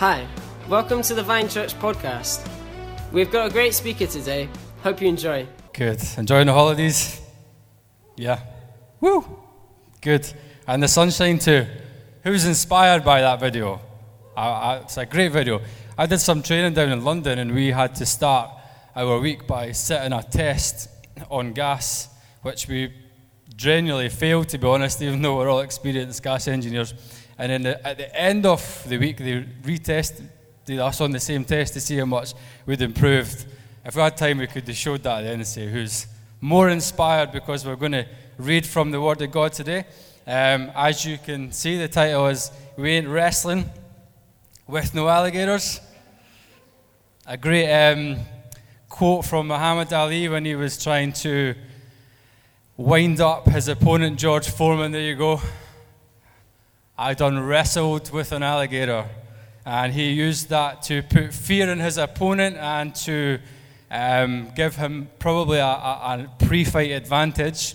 Hi, welcome to the Vine Church podcast. We've got a great speaker today. Hope you enjoy. Good. Enjoying the holidays? Yeah. Woo! Good. And the sunshine too. Who's inspired by that video? I, I, it's a great video. I did some training down in London and we had to start our week by sitting a test on gas, which we genuinely failed, to be honest, even though we're all experienced gas engineers. And then the, at the end of the week, they retested us on the same test to see how much we'd improved. If we had time, we could have showed that at the end and say who's more inspired because we're going to read from the Word of God today. Um, as you can see, the title is We Ain't Wrestling with No Alligators. A great um, quote from Muhammad Ali when he was trying to wind up his opponent, George Foreman. There you go. I done wrestled with an alligator. And he used that to put fear in his opponent and to um, give him probably a, a, a pre fight advantage.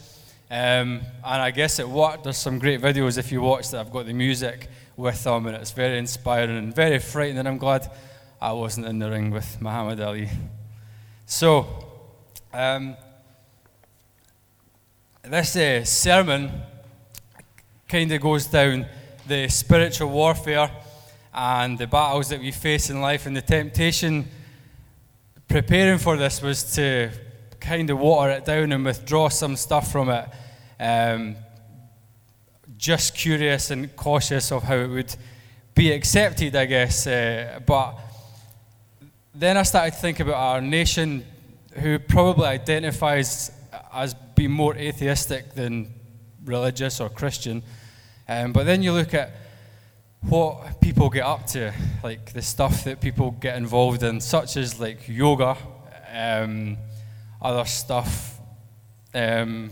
Um, and I guess it worked. There's some great videos if you watch that. I've got the music with them, and it's very inspiring and very frightening. I'm glad I wasn't in the ring with Muhammad Ali. So, um, this uh, sermon kind of goes down the spiritual warfare and the battles that we face in life. And the temptation preparing for this was to kind of water it down and withdraw some stuff from it. Um, just curious and cautious of how it would be accepted, I guess. Uh, but then I started to think about our nation, who probably identifies as being more atheistic than religious or Christian. Um, but then you look at what people get up to, like the stuff that people get involved in, such as like yoga, um, other stuff, um,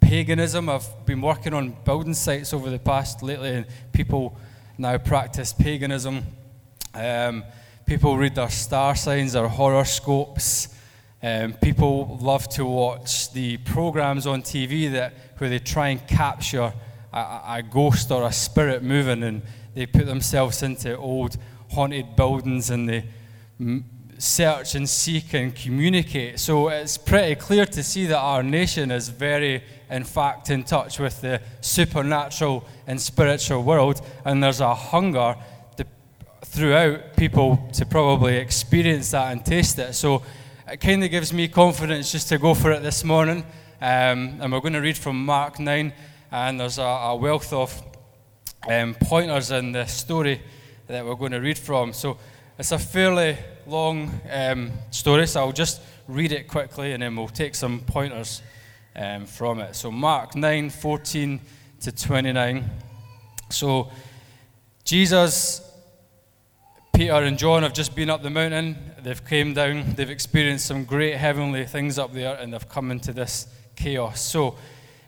paganism. I've been working on building sites over the past lately, and people now practice paganism. Um, people read their star signs, their horoscopes. Um, people love to watch the programs on TV that where they try and capture a, a ghost or a spirit moving, and they put themselves into old haunted buildings and they search and seek and communicate. So it's pretty clear to see that our nation is very, in fact, in touch with the supernatural and spiritual world, and there's a hunger to, throughout people to probably experience that and taste it. So it kind of gives me confidence just to go for it this morning. Um, and we're going to read from Mark 9, and there's a, a wealth of um, pointers in the story that we're going to read from. So it's a fairly long um, story, so I'll just read it quickly and then we'll take some pointers um, from it. So, Mark 9 14 to 29. So, Jesus, Peter, and John have just been up the mountain. They've came down, they've experienced some great heavenly things up there, and they've come into this chaos. So,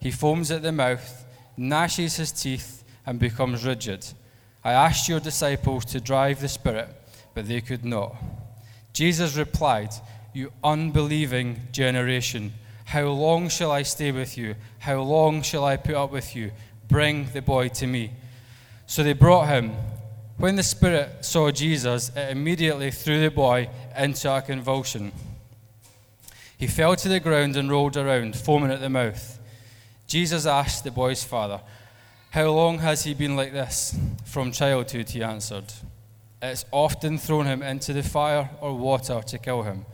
He foams at the mouth, gnashes his teeth, and becomes rigid. I asked your disciples to drive the spirit but they could not. Jesus replied, You unbelieving generation, how long shall I stay with you? How long shall I put up with you? Bring the boy to me. So they brought him. When the spirit saw Jesus, it immediately threw the boy into a convulsion. He fell to the ground and rolled around, foaming at the mouth. Jesus asked the boy's father, How long has he been like this? From childhood, he answered. It's often thrown him into the fire or water to kill him.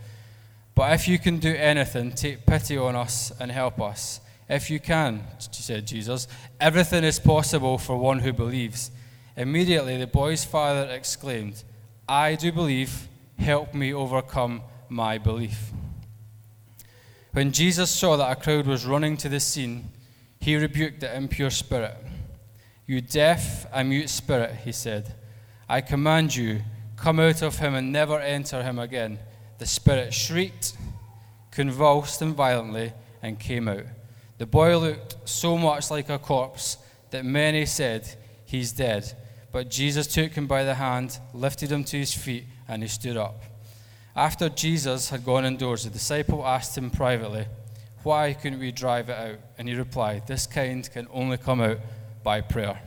But if you can do anything, take pity on us and help us. If you can, said Jesus, everything is possible for one who believes. Immediately the boy's father exclaimed, I do believe, help me overcome my belief. When Jesus saw that a crowd was running to the scene, he rebuked the impure spirit. You deaf and mute spirit, he said. I command you, come out of him and never enter him again. The spirit shrieked, convulsed him violently, and came out. The boy looked so much like a corpse that many said, He's dead. But Jesus took him by the hand, lifted him to his feet, and he stood up. After Jesus had gone indoors, the disciple asked him privately, Why couldn't we drive it out? And he replied, This kind can only come out by prayer.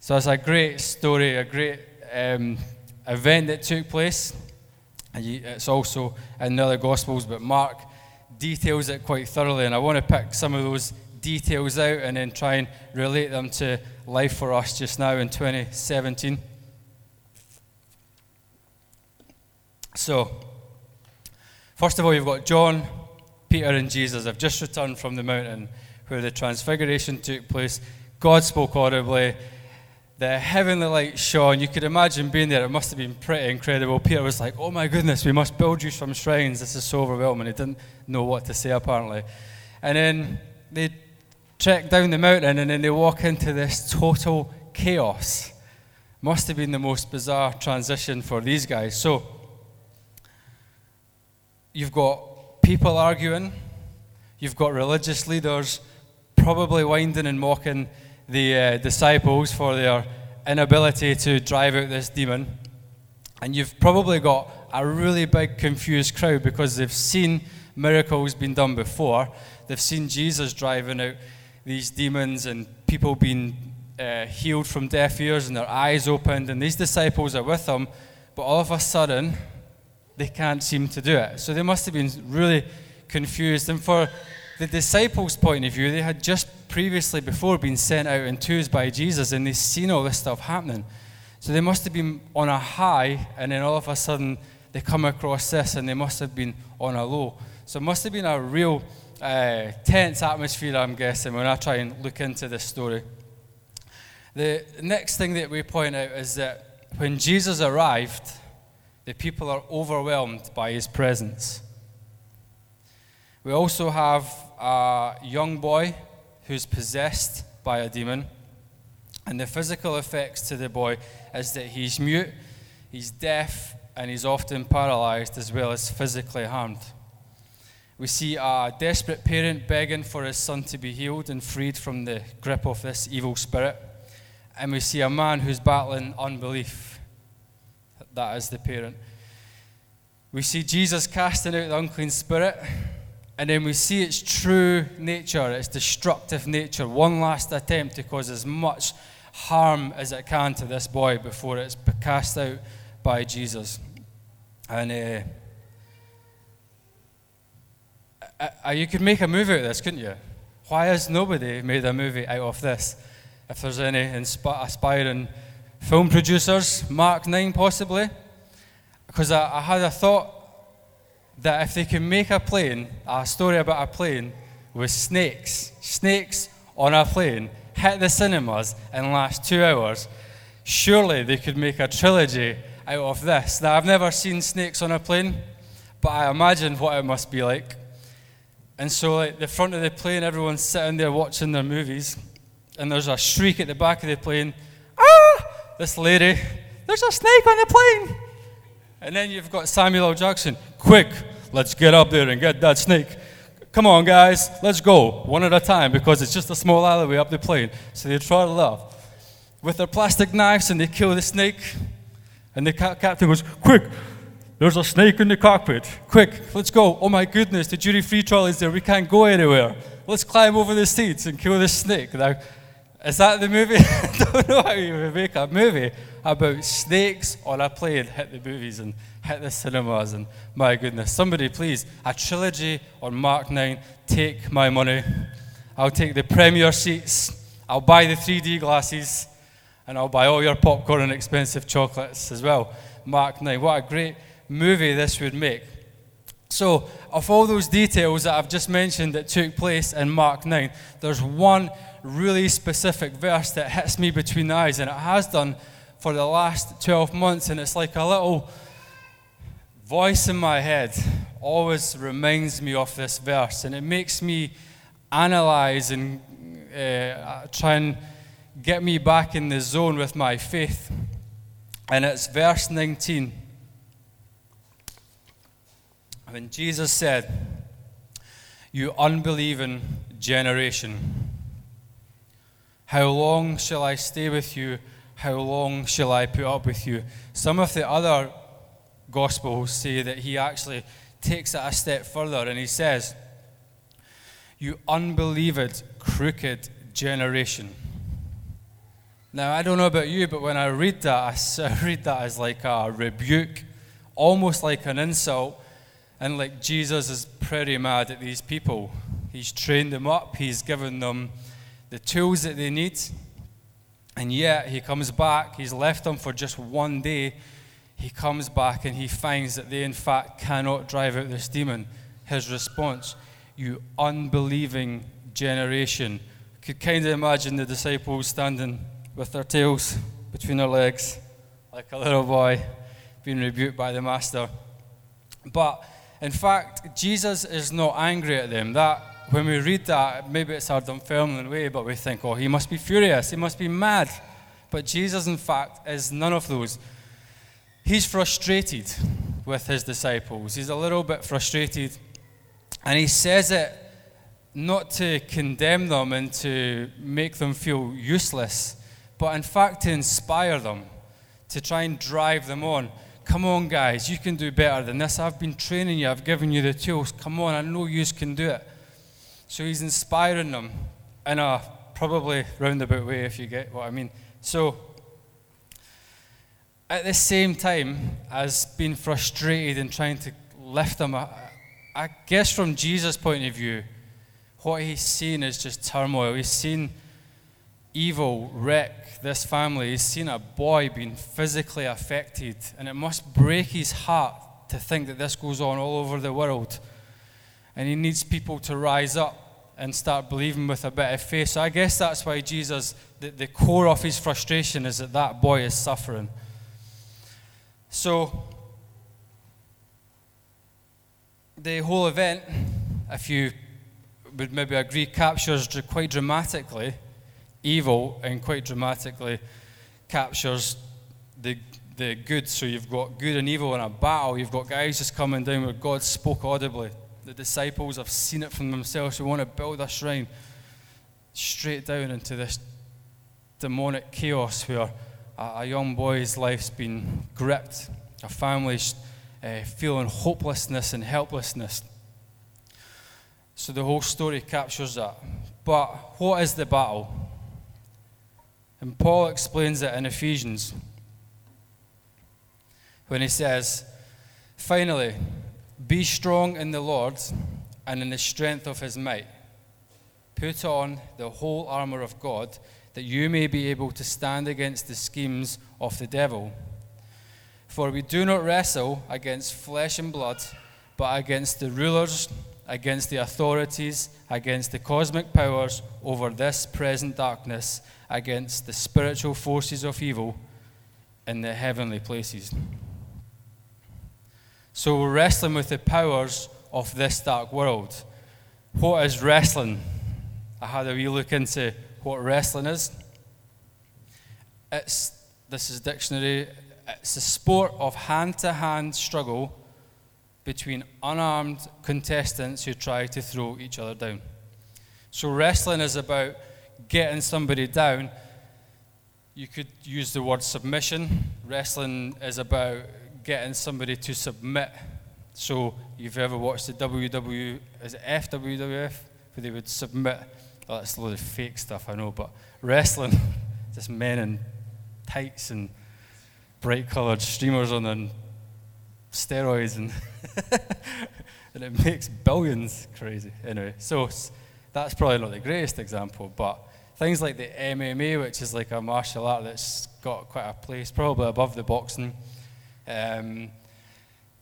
So it's a great story, a great um, event that took place. It's also in the other Gospels, but Mark details it quite thoroughly. And I want to pick some of those details out and then try and relate them to life for us just now in 2017. So, first of all, you've got John, Peter, and Jesus have just returned from the mountain where the transfiguration took place. God spoke audibly the heavenly light shone. You could imagine being there. It must have been pretty incredible. Peter was like, Oh my goodness, we must build you some shrines. This is so overwhelming. He didn't know what to say, apparently. And then they trek down the mountain and then they walk into this total chaos. Must have been the most bizarre transition for these guys. So, you've got people arguing, you've got religious leaders probably winding and mocking the uh, disciples for their inability to drive out this demon. And you've probably got a really big confused crowd because they've seen miracles being done before. They've seen Jesus driving out these demons and people being uh, healed from deaf ears and their eyes opened. And these disciples are with them, but all of a sudden, they can't seem to do it. So they must have been really confused. And for the disciples' point of view, they had just previously before been sent out in twos by Jesus and they've seen all this stuff happening. So they must have been on a high and then all of a sudden they come across this and they must have been on a low. So it must have been a real uh, tense atmosphere, I'm guessing, when I try and look into this story. The next thing that we point out is that when Jesus arrived, the people are overwhelmed by his presence. We also have a young boy who's possessed by a demon. And the physical effects to the boy is that he's mute, he's deaf, and he's often paralyzed as well as physically harmed. We see a desperate parent begging for his son to be healed and freed from the grip of this evil spirit. And we see a man who's battling unbelief. That is the parent. We see Jesus casting out the unclean spirit and then we see its true nature, its destructive nature. One last attempt to cause as much harm as it can to this boy before it's cast out by Jesus. And uh, you could make a movie out of this, couldn't you? Why has nobody made a movie out of this? If there's any insp- aspiring film producers, Mark 9 possibly. Because I, I had a thought that if they can make a plane, a story about a plane with snakes, snakes on a plane, hit the cinemas and last two hours, surely they could make a trilogy out of this. Now, I've never seen snakes on a plane, but I imagine what it must be like. And so, like, the front of the plane, everyone's sitting there watching their movies, and there's a shriek at the back of the plane. This lady, there's a snake on the plane! And then you've got Samuel L. Jackson. Quick, let's get up there and get that snake. Come on, guys, let's go one at a time because it's just a small alleyway up the plane. So they trot up with their plastic knives and they kill the snake. And the ca- captain goes, Quick, there's a snake in the cockpit. Quick, let's go. Oh my goodness, the duty free trolley's there. We can't go anywhere. Let's climb over the seats and kill this snake. Now, is that the movie? I don't know how you would make a movie about snakes on a plane hit the movies and hit the cinemas. And my goodness, somebody please, a trilogy on Mark 9, take my money. I'll take the premier seats. I'll buy the 3D glasses. And I'll buy all your popcorn and expensive chocolates as well. Mark 9. What a great movie this would make. So, of all those details that I've just mentioned that took place in Mark 9, there's one really specific verse that hits me between the eyes, and it has done for the last 12 months, and it's like a little voice in my head always reminds me of this verse, and it makes me analyze and uh, try and get me back in the zone with my faith. And it's verse 19. When Jesus said, You unbelieving generation, how long shall I stay with you? How long shall I put up with you? Some of the other Gospels say that he actually takes it a step further and he says, You unbelieved, crooked generation. Now, I don't know about you, but when I read that, I read that as like a rebuke, almost like an insult, and like Jesus is pretty mad at these people. He's trained them up, he's given them the tools that they need, and yet he comes back, he's left them for just one day. He comes back and he finds that they, in fact, cannot drive out this demon. His response, You unbelieving generation. could kind of imagine the disciples standing with their tails between their legs, like a little boy being rebuked by the master. But in fact, Jesus is not angry at them. That when we read that, maybe it's our Dunfermline way, but we think, oh, he must be furious, he must be mad. But Jesus, in fact, is none of those. He's frustrated with his disciples. He's a little bit frustrated. And he says it not to condemn them and to make them feel useless, but in fact to inspire them, to try and drive them on. Come on, guys, you can do better than this. I've been training you, I've given you the tools. Come on, I know you can do it. So he's inspiring them in a uh, probably roundabout way, if you get what I mean. So, at the same time as being frustrated and trying to lift them, I, I guess from Jesus' point of view, what he's seen is just turmoil. He's seen evil wreck this family. He's seen a boy being physically affected, and it must break his heart to think that this goes on all over the world. And he needs people to rise up and start believing with a bit of faith. So I guess that's why Jesus, the, the core of his frustration is that that boy is suffering. So, the whole event, if you would maybe agree, captures quite dramatically evil and quite dramatically captures the, the good. So you've got good and evil in a battle. You've got guys just coming down where God spoke audibly. The disciples have seen it from themselves. We want to build a shrine straight down into this demonic chaos where a, a young boy's life's been gripped, a family's uh, feeling hopelessness and helplessness. So the whole story captures that. But what is the battle? And Paul explains it in Ephesians when he says, Finally, be strong in the Lord and in the strength of his might. Put on the whole armor of God that you may be able to stand against the schemes of the devil. For we do not wrestle against flesh and blood, but against the rulers against the authorities, against the cosmic powers over this present darkness, against the spiritual forces of evil in the heavenly places. So we're wrestling with the powers of this dark world. What is wrestling? I had a wee look into what wrestling is. It's this is dictionary. It's a sport of hand-to-hand struggle between unarmed contestants who try to throw each other down. So, wrestling is about getting somebody down. You could use the word submission. Wrestling is about getting somebody to submit. So, you've ever watched the WW, is it FWWF, where they would submit? Oh, that's a lot of fake stuff, I know, but wrestling, just men in tights and bright coloured streamers on their steroids and and it makes billions crazy. Anyway, so that's probably not the greatest example, but things like the MMA, which is like a martial art that's got quite a place, probably above the boxing. Um,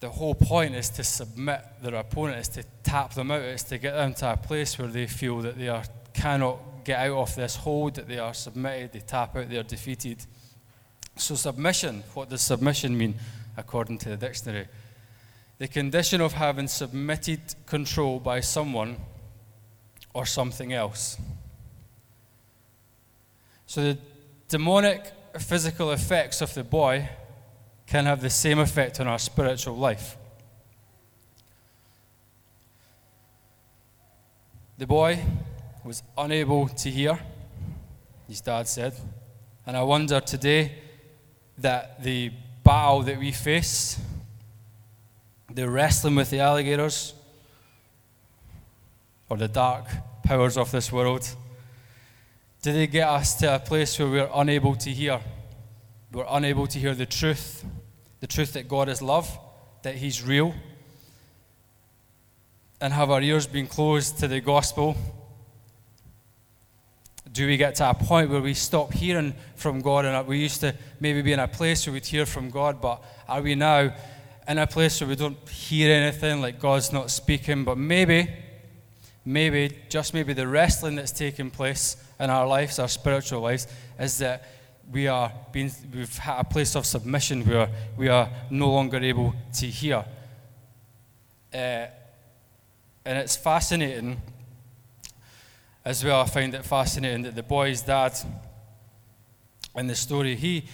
the whole point is to submit their opponent, is to tap them out, is to get them to a place where they feel that they are, cannot get out of this hold, that they are submitted, they tap out, they are defeated. So, submission, what does submission mean according to the dictionary? the condition of having submitted control by someone or something else. So the demonic physical effects of the boy can have the same effect on our spiritual life. The boy was unable to hear, his dad said. And I wonder today that the battle that we face, the wrestling with the alligators, or the dark powers of this world, do they get us to a place where we're unable to hear? We're unable to hear the truth, the truth that God is love, that He's real, and have our ears been closed to the gospel? Do we get to a point where we stop hearing from God and we used to maybe be in a place where we'd hear from God, but are we now in a place where we don't hear anything, like God's not speaking, but maybe, maybe, just maybe the wrestling that's taking place in our lives, our spiritual lives, is that we are being, we've had a place of submission where we are no longer able to hear. Uh, and it's fascinating as well. I find it fascinating that the boy's dad in the story, he,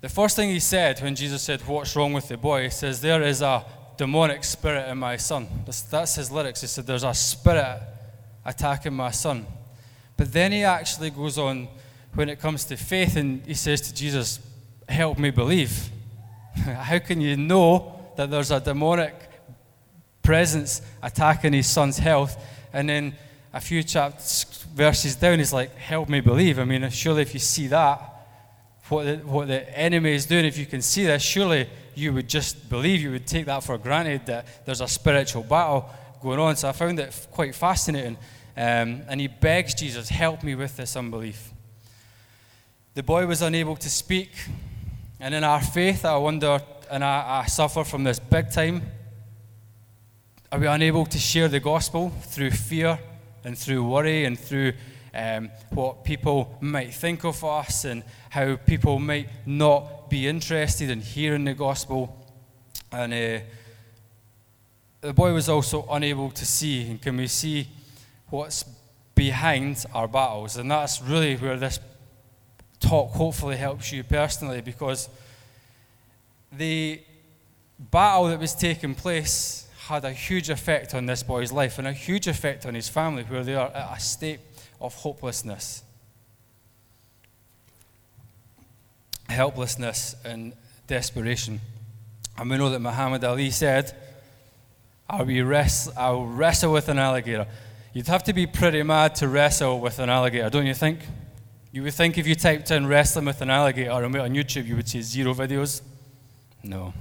the first thing he said when Jesus said, What's wrong with the boy? He says, There is a demonic spirit in my son. That's, that's his lyrics. He said, There's a spirit attacking my son. But then he actually goes on when it comes to faith and he says to Jesus, Help me believe. How can you know that there's a demonic presence attacking his son's health. And then a few chapters, verses down, he's like, Help me believe. I mean, surely if you see that, what the, what the enemy is doing, if you can see this, surely you would just believe, you would take that for granted that there's a spiritual battle going on. So I found it quite fascinating. Um, and he begs Jesus, Help me with this unbelief. The boy was unable to speak. And in our faith, I wonder, and I, I suffer from this big time are we unable to share the gospel through fear and through worry and through um, what people might think of us and how people might not be interested in hearing the gospel? And uh, the boy was also unable to see. And can we see what's behind our battles? And that's really where this talk hopefully helps you personally because the battle that was taking place had a huge effect on this boy's life and a huge effect on his family, where they are at a state of hopelessness, helplessness, and desperation. And we know that Muhammad Ali said, I'll, rest- I'll wrestle with an alligator. You'd have to be pretty mad to wrestle with an alligator, don't you think? You would think if you typed in wrestling with an alligator on YouTube, you would see zero videos. No.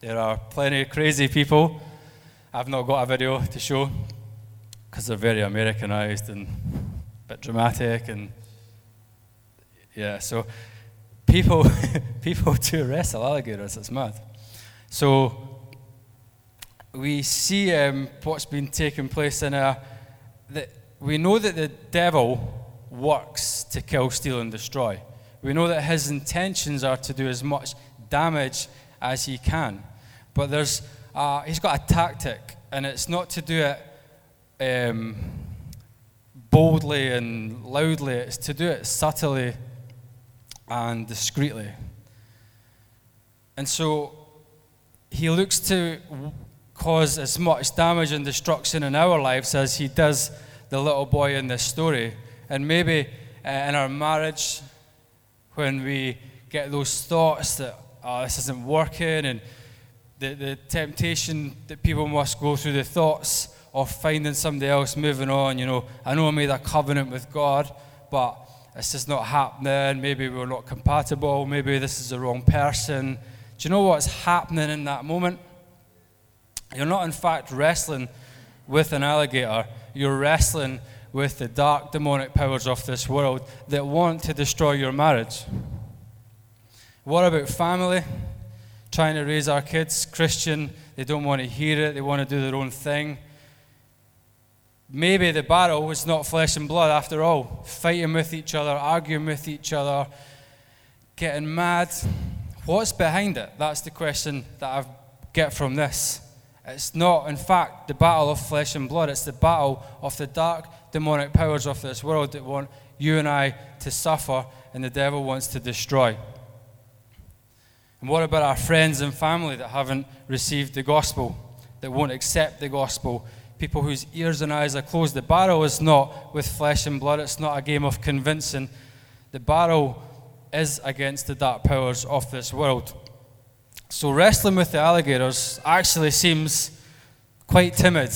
There are plenty of crazy people I've not got a video to show because they're very Americanized and a bit dramatic and yeah, so people people do wrestle alligators, it's mad. So we see um, what's been taking place in a we know that the devil works to kill, steal, and destroy. We know that his intentions are to do as much damage as he can. But there's uh, he's got a tactic, and it's not to do it um, boldly and loudly, it's to do it subtly and discreetly. And so he looks to cause as much damage and destruction in our lives as he does the little boy in this story. And maybe uh, in our marriage, when we get those thoughts that, oh, this isn't working, and the, the temptation that people must go through, the thoughts of finding somebody else, moving on. You know, I know I made a covenant with God, but it's just not happening. Maybe we're not compatible. Maybe this is the wrong person. Do you know what's happening in that moment? You're not, in fact, wrestling with an alligator. You're wrestling with the dark demonic powers of this world that want to destroy your marriage. What about family? trying to raise our kids Christian. They don't want to hear it, they want to do their own thing. Maybe the battle is not flesh and blood after all. Fighting with each other, arguing with each other, getting mad. What's behind it? That's the question that I get from this. It's not, in fact, the battle of flesh and blood. It's the battle of the dark demonic powers of this world that want you and I to suffer and the devil wants to destroy. And what about our friends and family that haven't received the gospel, that won't accept the gospel? People whose ears and eyes are closed. The battle is not with flesh and blood, it's not a game of convincing. The battle is against the dark powers of this world. So, wrestling with the alligators actually seems quite timid.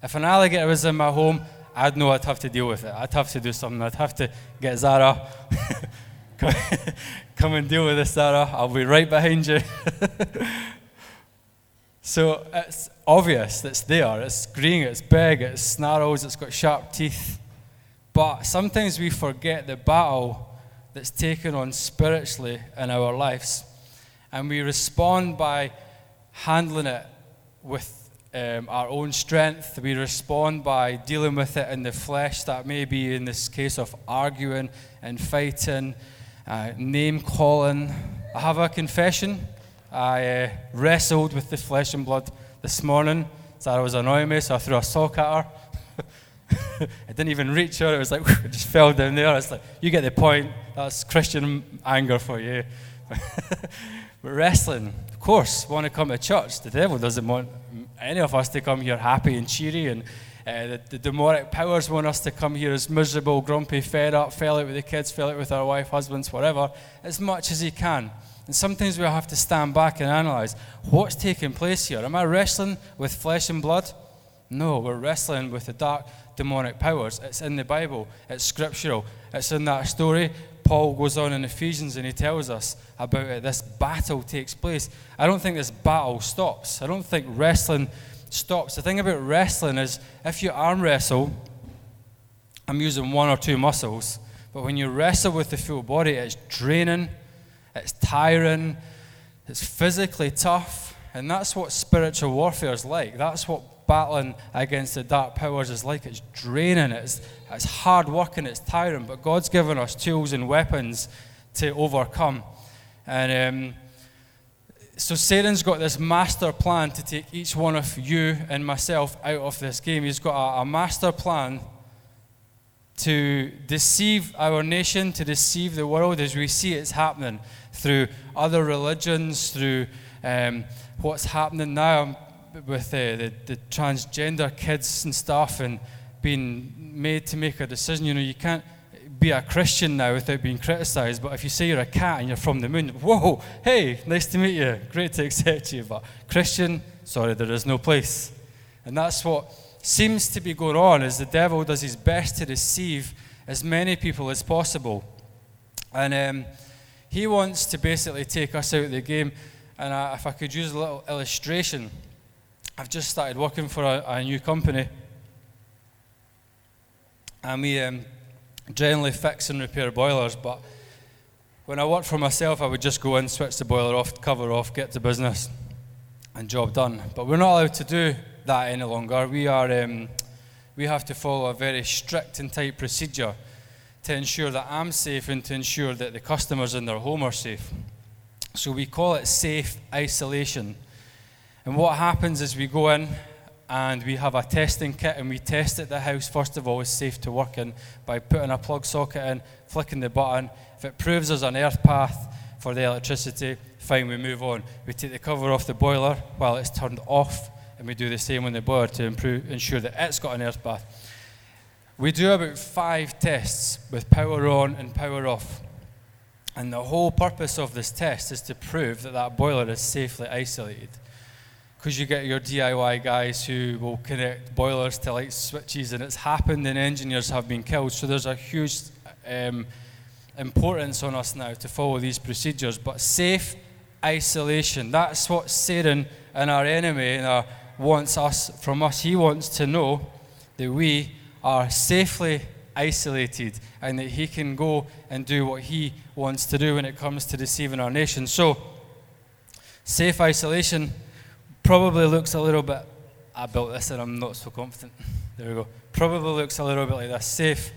If an alligator was in my home, I'd know I'd have to deal with it. I'd have to do something. I'd have to get Zara. Come and deal with this, Zara. I'll be right behind you. so it's obvious that's there. It's green, it's big, it snarls, it's got sharp teeth. But sometimes we forget the battle that's taken on spiritually in our lives. And we respond by handling it with um, our own strength. We respond by dealing with it in the flesh. That may be in this case of arguing and fighting, uh, name calling. I have a confession. I uh, wrestled with the flesh and blood this morning. Sarah was annoying me, so I threw a sock at her. I didn't even reach her. It was like, it just fell down there. It's like, you get the point. That's Christian anger for you. but wrestling, of course, want to come to church. The devil doesn't want any of us to come here happy and cheery, and uh, the, the, demonic powers want us to come here as miserable, grumpy, fed up, fell out with the kids, fell out with our wife, husbands, whatever, as much as he can. And sometimes we have to stand back and analyze what's taking place here. Am I wrestling with flesh and blood? No, we're wrestling with the dark demonic powers. It's in the Bible, it's scriptural, it's in that story. Paul goes on in Ephesians and he tells us about it. This battle takes place. I don't think this battle stops. I don't think wrestling stops. The thing about wrestling is if you arm wrestle, I'm using one or two muscles, but when you wrestle with the full body, it's draining, it's tiring, it's physically tough, and that's what spiritual warfare is like. That's what battling against the dark powers is like. It's draining, it's, it's hard work, and it's tiring. But God's given us tools and weapons to overcome. And um, so Satan's got this master plan to take each one of you and myself out of this game. He's got a, a master plan to deceive our nation, to deceive the world as we see it's happening through other religions, through um, what's happening now with uh, the, the transgender kids and stuff and being made to make a decision. You know, you can't be a Christian now without being criticized, but if you say you're a cat and you're from the moon, whoa, hey, nice to meet you, great to accept you, but Christian, sorry, there is no place. And that's what seems to be going on is the devil does his best to deceive as many people as possible. And um, he wants to basically take us out of the game. And I, if I could use a little illustration, I've just started working for a, a new company. And we um, generally fix and repair boilers, but when I worked for myself, I would just go in, switch the boiler off, cover off, get to business, and job done. But we're not allowed to do that any longer. We, are, um, we have to follow a very strict and tight procedure to ensure that I'm safe and to ensure that the customers in their home are safe. So we call it safe isolation. And what happens is we go in and we have a testing kit and we test it the house first of all is safe to work in by putting a plug socket in, flicking the button. If it proves there's an earth path for the electricity, fine, we move on. We take the cover off the boiler while it's turned off, and we do the same on the boiler to improve, ensure that it's got an earth path. We do about five tests with power on and power off. And the whole purpose of this test is to prove that that boiler is safely isolated because you get your DIY guys who will connect boilers to light switches, and it's happened, and engineers have been killed. So there's a huge um, importance on us now to follow these procedures. But safe isolation, that's what Satan and our enemy uh, wants us from us. He wants to know that we are safely isolated and that he can go and do what he wants to do when it comes to deceiving our nation. So, safe isolation probably looks a little bit, I built this and I'm not so confident. There we go. Probably looks a little bit like this. Safe,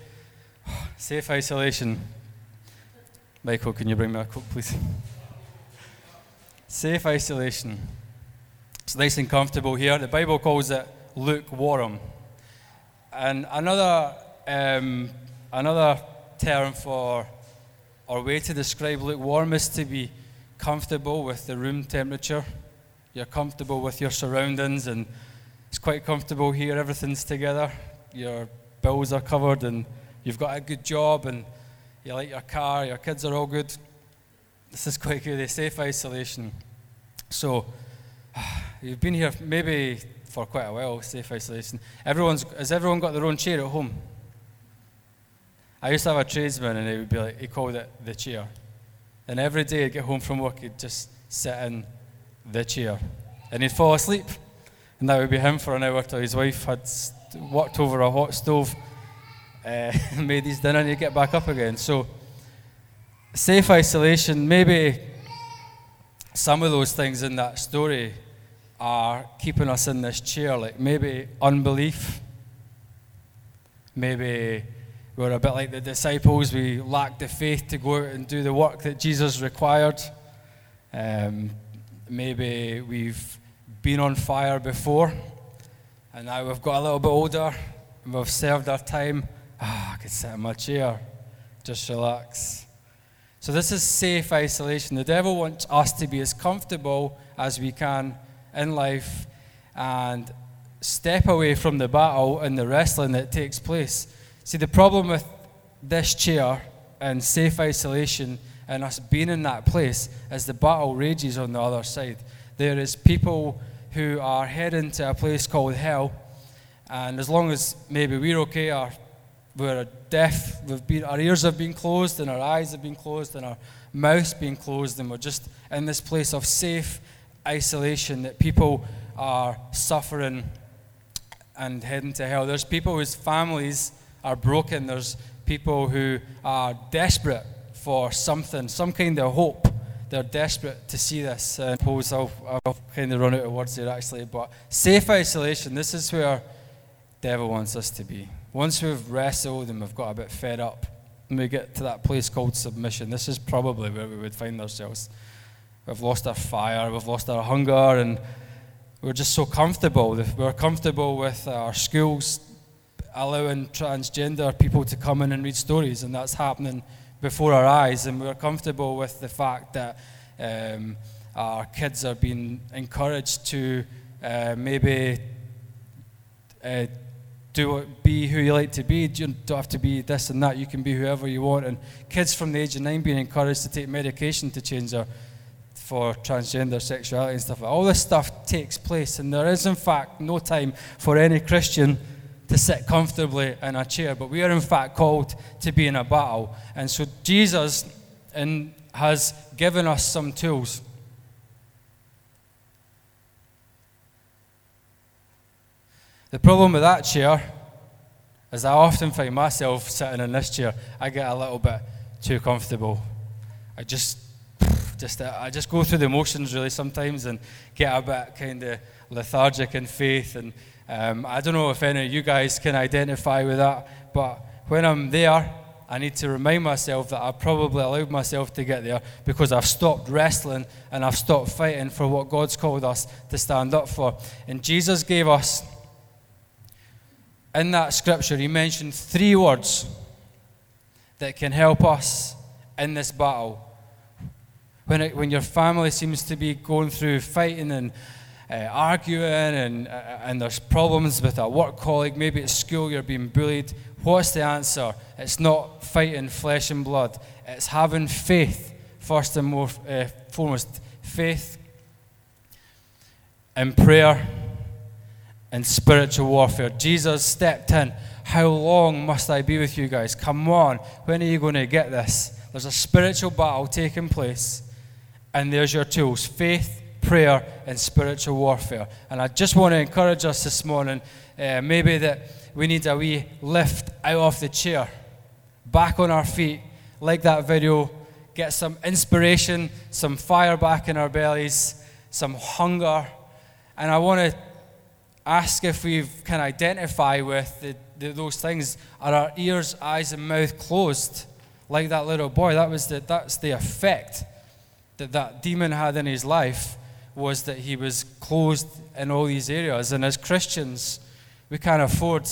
safe isolation. Michael, can you bring me a coke, please? Safe isolation. It's nice and comfortable here. The Bible calls it lukewarm. And another, um, another term for, or way to describe lukewarm is to be comfortable with the room temperature. You're comfortable with your surroundings, and it's quite comfortable here. Everything's together. Your bills are covered, and you've got a good job, and you like your car. Your kids are all good. This is quite good. A safe isolation. So, you've been here maybe for quite a while. Safe isolation. Everyone's has everyone got their own chair at home? I used to have a tradesman, and he would be like, he called it the chair. And every day he'd get home from work, he'd just sit in the chair. And he'd fall asleep. And that would be him for an hour till his wife had walked over a hot stove, uh, made his dinner, and he'd get back up again. So, safe isolation, maybe some of those things in that story are keeping us in this chair, like maybe unbelief, maybe we're a bit like the disciples. We lack the faith to go out and do the work that Jesus required. Um, maybe we've been on fire before, and now we've got a little bit older, and we've served our time. Ah, I could sit in my chair, just relax. So, this is safe isolation. The devil wants us to be as comfortable as we can in life and step away from the battle and the wrestling that takes place. See, the problem with this chair and safe isolation and us being in that place as the battle rages on the other side. There is people who are heading to a place called hell, and as long as maybe we're okay, our, we're deaf, we've been, our ears have been closed, and our eyes have been closed, and our mouths been closed, and we're just in this place of safe isolation that people are suffering and heading to hell. There's people whose families are broken. There's people who are desperate for something, some kind of hope. They're desperate to see this. I suppose I'll, I'll kind of run out of words here actually. But safe isolation, this is where devil wants us to be. Once we've wrestled and we've got a bit fed up, and we get to that place called submission, this is probably where we would find ourselves. We've lost our fire, we've lost our hunger, and we're just so comfortable. We're comfortable with our schools allowing transgender people to come in and read stories, and that's happening before our eyes. And we're comfortable with the fact that um, our kids are being encouraged to uh, maybe uh, do be who you like to be. You don't have to be this and that. You can be whoever you want. And kids from the age of nine being encouraged to take medication to change their for transgender sexuality and stuff. All this stuff takes place, and there is in fact no time for any Christian to sit comfortably in a chair, but we are in fact called to be in a battle. And so Jesus in, has given us some tools. The problem with that chair is I often find myself sitting in this chair. I get a little bit too comfortable. I just, just, I just go through the motions really sometimes and get a bit kind of lethargic in faith and um, I don't know if any of you guys can identify with that, but when I'm there, I need to remind myself that I probably allowed myself to get there because I've stopped wrestling and I've stopped fighting for what God's called us to stand up for. And Jesus gave us, in that scripture, he mentioned three words that can help us in this battle. When, it, when your family seems to be going through fighting and uh, arguing and, uh, and there's problems with a work colleague, maybe at school you're being bullied, what's the answer? It's not fighting flesh and blood, it's having faith, first and more, uh, foremost. Faith and prayer and spiritual warfare. Jesus stepped in. How long must I be with you guys? Come on, when are you going to get this? There's a spiritual battle taking place, and there's your tools faith prayer and spiritual warfare. And I just want to encourage us this morning uh, maybe that we need a wee lift out of the chair, back on our feet, like that video, get some inspiration, some fire back in our bellies, some hunger. And I want to ask if we can identify with the, the, those things. Are our ears, eyes, and mouth closed? Like that little boy, that was the, that's the effect that that demon had in his life was that he was closed in all these areas. And as Christians, we can't afford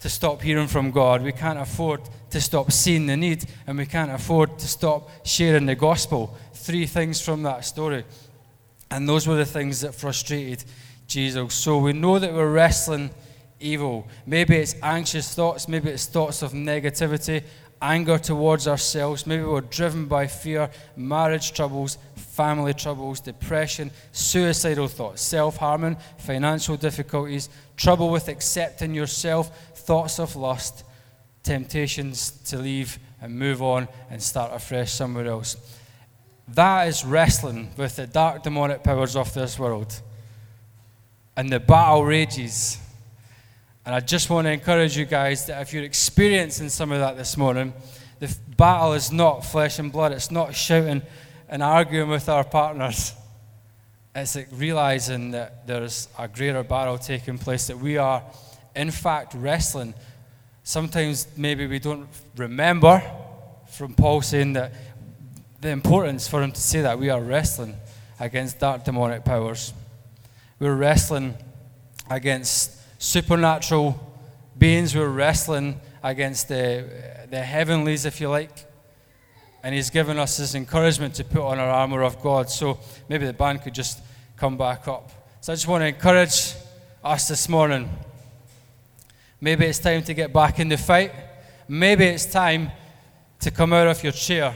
to stop hearing from God. We can't afford to stop seeing the need, and we can't afford to stop sharing the gospel. Three things from that story. And those were the things that frustrated Jesus. So we know that we're wrestling evil. Maybe it's anxious thoughts, maybe it's thoughts of negativity, anger towards ourselves. Maybe we're driven by fear, marriage troubles, family troubles, depression, suicidal thoughts, self harming, financial difficulties, trouble with accepting yourself, thoughts of lust, temptations to leave and move on and start afresh somewhere else. That is wrestling with the dark demonic powers of this world. And the battle rages. And I just want to encourage you guys that if you're experiencing some of that this morning, the battle is not flesh and blood. It's not shouting and arguing with our partners. It's like realizing that there's a greater battle taking place, that we are, in fact, wrestling. Sometimes maybe we don't remember from Paul saying that the importance for him to say that we are wrestling against dark demonic powers. We're wrestling against supernatural beings. We're wrestling against the, the heavenlies, if you like. And he's given us his encouragement to put on our armor of God. So maybe the band could just come back up. So I just want to encourage us this morning. Maybe it's time to get back in the fight. Maybe it's time to come out of your chair.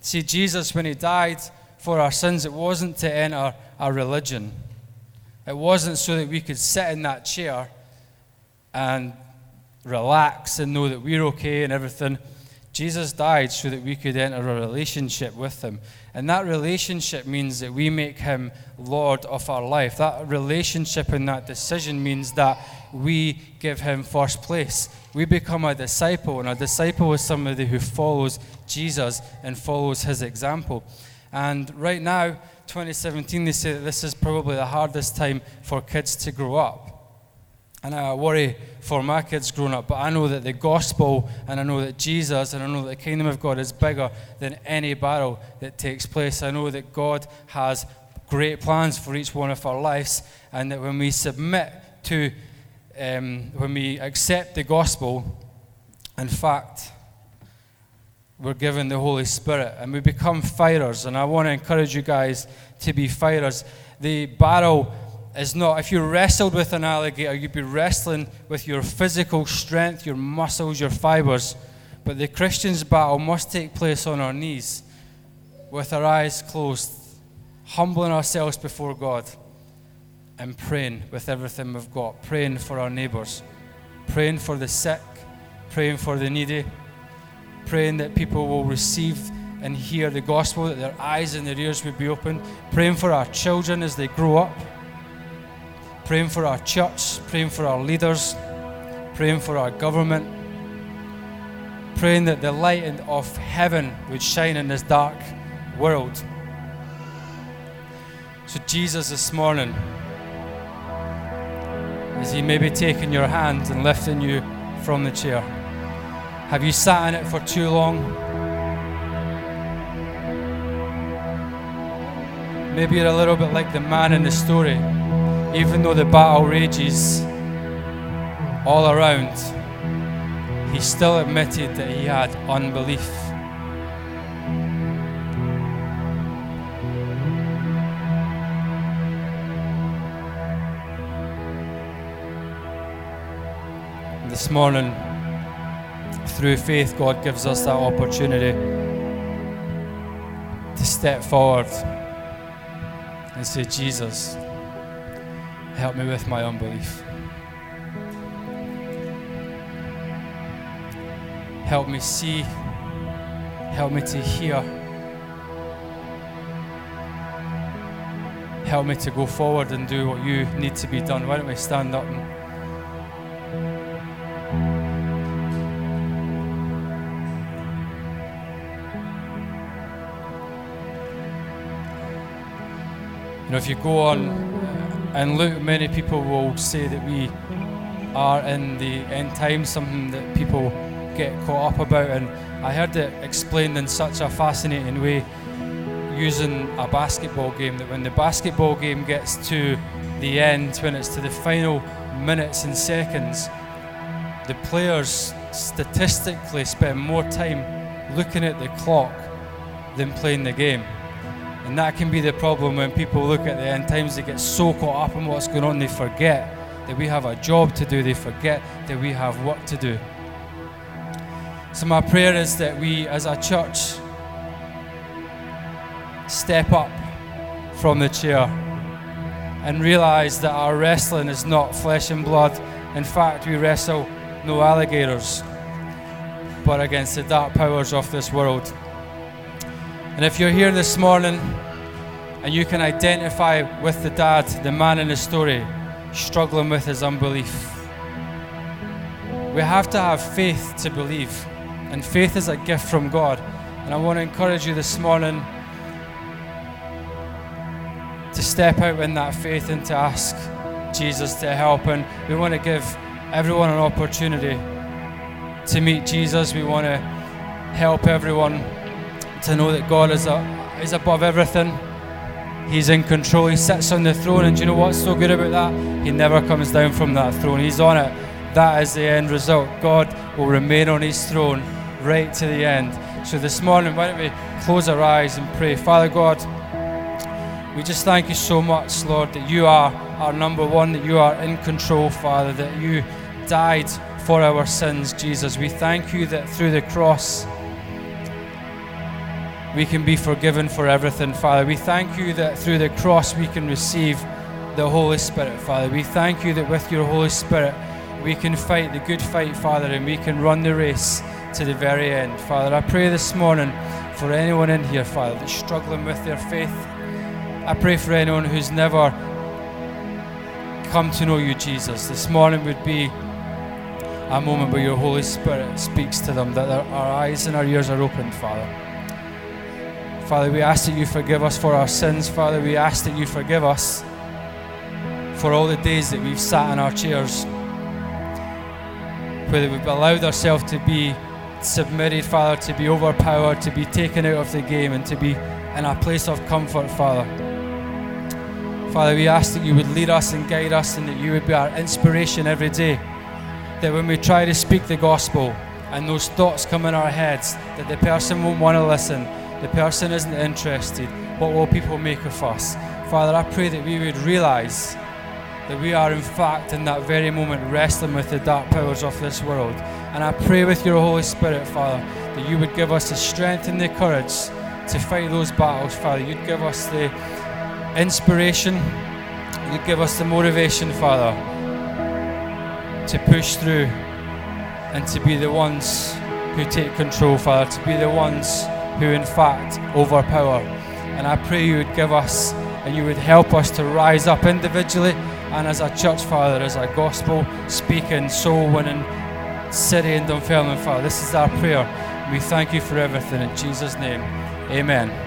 See, Jesus, when he died for our sins, it wasn't to enter our religion. It wasn't so that we could sit in that chair and relax and know that we're okay and everything. Jesus died so that we could enter a relationship with Him. And that relationship means that we make Him Lord of our life. That relationship and that decision means that we give Him first place. We become a disciple, and a disciple is somebody who follows Jesus and follows His example. And right now, 2017, they say that this is probably the hardest time for kids to grow up. And I worry for my kids growing up, but I know that the gospel and I know that Jesus and I know that the kingdom of God is bigger than any battle that takes place. I know that God has great plans for each one of our lives, and that when we submit to, um, when we accept the gospel, in fact, we're given the Holy Spirit and we become fighters. And I want to encourage you guys to be fighters. The battle is not, if you wrestled with an alligator, you'd be wrestling with your physical strength, your muscles, your fibers. But the Christian's battle must take place on our knees, with our eyes closed, humbling ourselves before God, and praying with everything we've got, praying for our neighbours, praying for the sick, praying for the needy, praying that people will receive and hear the gospel, that their eyes and their ears would be opened, praying for our children as they grow up praying for our church, praying for our leaders, praying for our government, praying that the light of heaven would shine in this dark world. So, Jesus, this morning, as He may be taking your hand and lifting you from the chair, have you sat in it for too long? Maybe you're a little bit like the man in the story even though the battle rages all around, he still admitted that he had unbelief. This morning, through faith, God gives us that opportunity to step forward and say, Jesus, Help me with my unbelief. Help me see. Help me to hear. Help me to go forward and do what you need to be done. Why don't we stand up You know, if you go on and look, many people will say that we are in the end times, something that people get caught up about. And I heard it explained in such a fascinating way using a basketball game that when the basketball game gets to the end, when it's to the final minutes and seconds, the players statistically spend more time looking at the clock than playing the game. And that can be the problem when people look at the end times, they get so caught up in what's going on, they forget that we have a job to do, they forget that we have work to do. So, my prayer is that we as a church step up from the chair and realize that our wrestling is not flesh and blood. In fact, we wrestle no alligators, but against the dark powers of this world. And if you're here this morning and you can identify with the dad, the man in the story, struggling with his unbelief, we have to have faith to believe. And faith is a gift from God. And I want to encourage you this morning to step out in that faith and to ask Jesus to help. And we want to give everyone an opportunity to meet Jesus. We want to help everyone to know that God is, a, is above everything. He's in control. He sits on the throne. And do you know what's so good about that? He never comes down from that throne. He's on it. That is the end result. God will remain on his throne right to the end. So this morning, why don't we close our eyes and pray? Father God, we just thank you so much, Lord, that you are our number one, that you are in control, Father, that you died for our sins, Jesus. We thank you that through the cross, we can be forgiven for everything, Father. We thank you that through the cross we can receive the Holy Spirit, Father. We thank you that with your Holy Spirit we can fight the good fight, Father, and we can run the race to the very end. Father, I pray this morning for anyone in here, Father, that's struggling with their faith. I pray for anyone who's never come to know you, Jesus. This morning would be a moment where your Holy Spirit speaks to them, that our eyes and our ears are opened, Father. Father, we ask that you forgive us for our sins. Father, we ask that you forgive us for all the days that we've sat in our chairs, whether we've allowed ourselves to be submitted, Father, to be overpowered, to be taken out of the game, and to be in a place of comfort, Father. Father, we ask that you would lead us and guide us and that you would be our inspiration every day. That when we try to speak the gospel and those thoughts come in our heads, that the person won't want to listen, the person isn't interested, what will people make of us? Father, I pray that we would realize that we are, in fact, in that very moment wrestling with the dark powers of this world. And I pray with your Holy Spirit, Father, that you would give us the strength and the courage to fight those battles, Father. You'd give us the inspiration. you'd give us the motivation, Father, to push through and to be the ones who take control, Father, to be the ones who, in fact, overpower. And I pray you would give us and you would help us to rise up individually and as a church, Father, as a gospel speaking, soul winning city in Dunfermline, Father. This is our prayer. We thank you for everything in Jesus' name. Amen.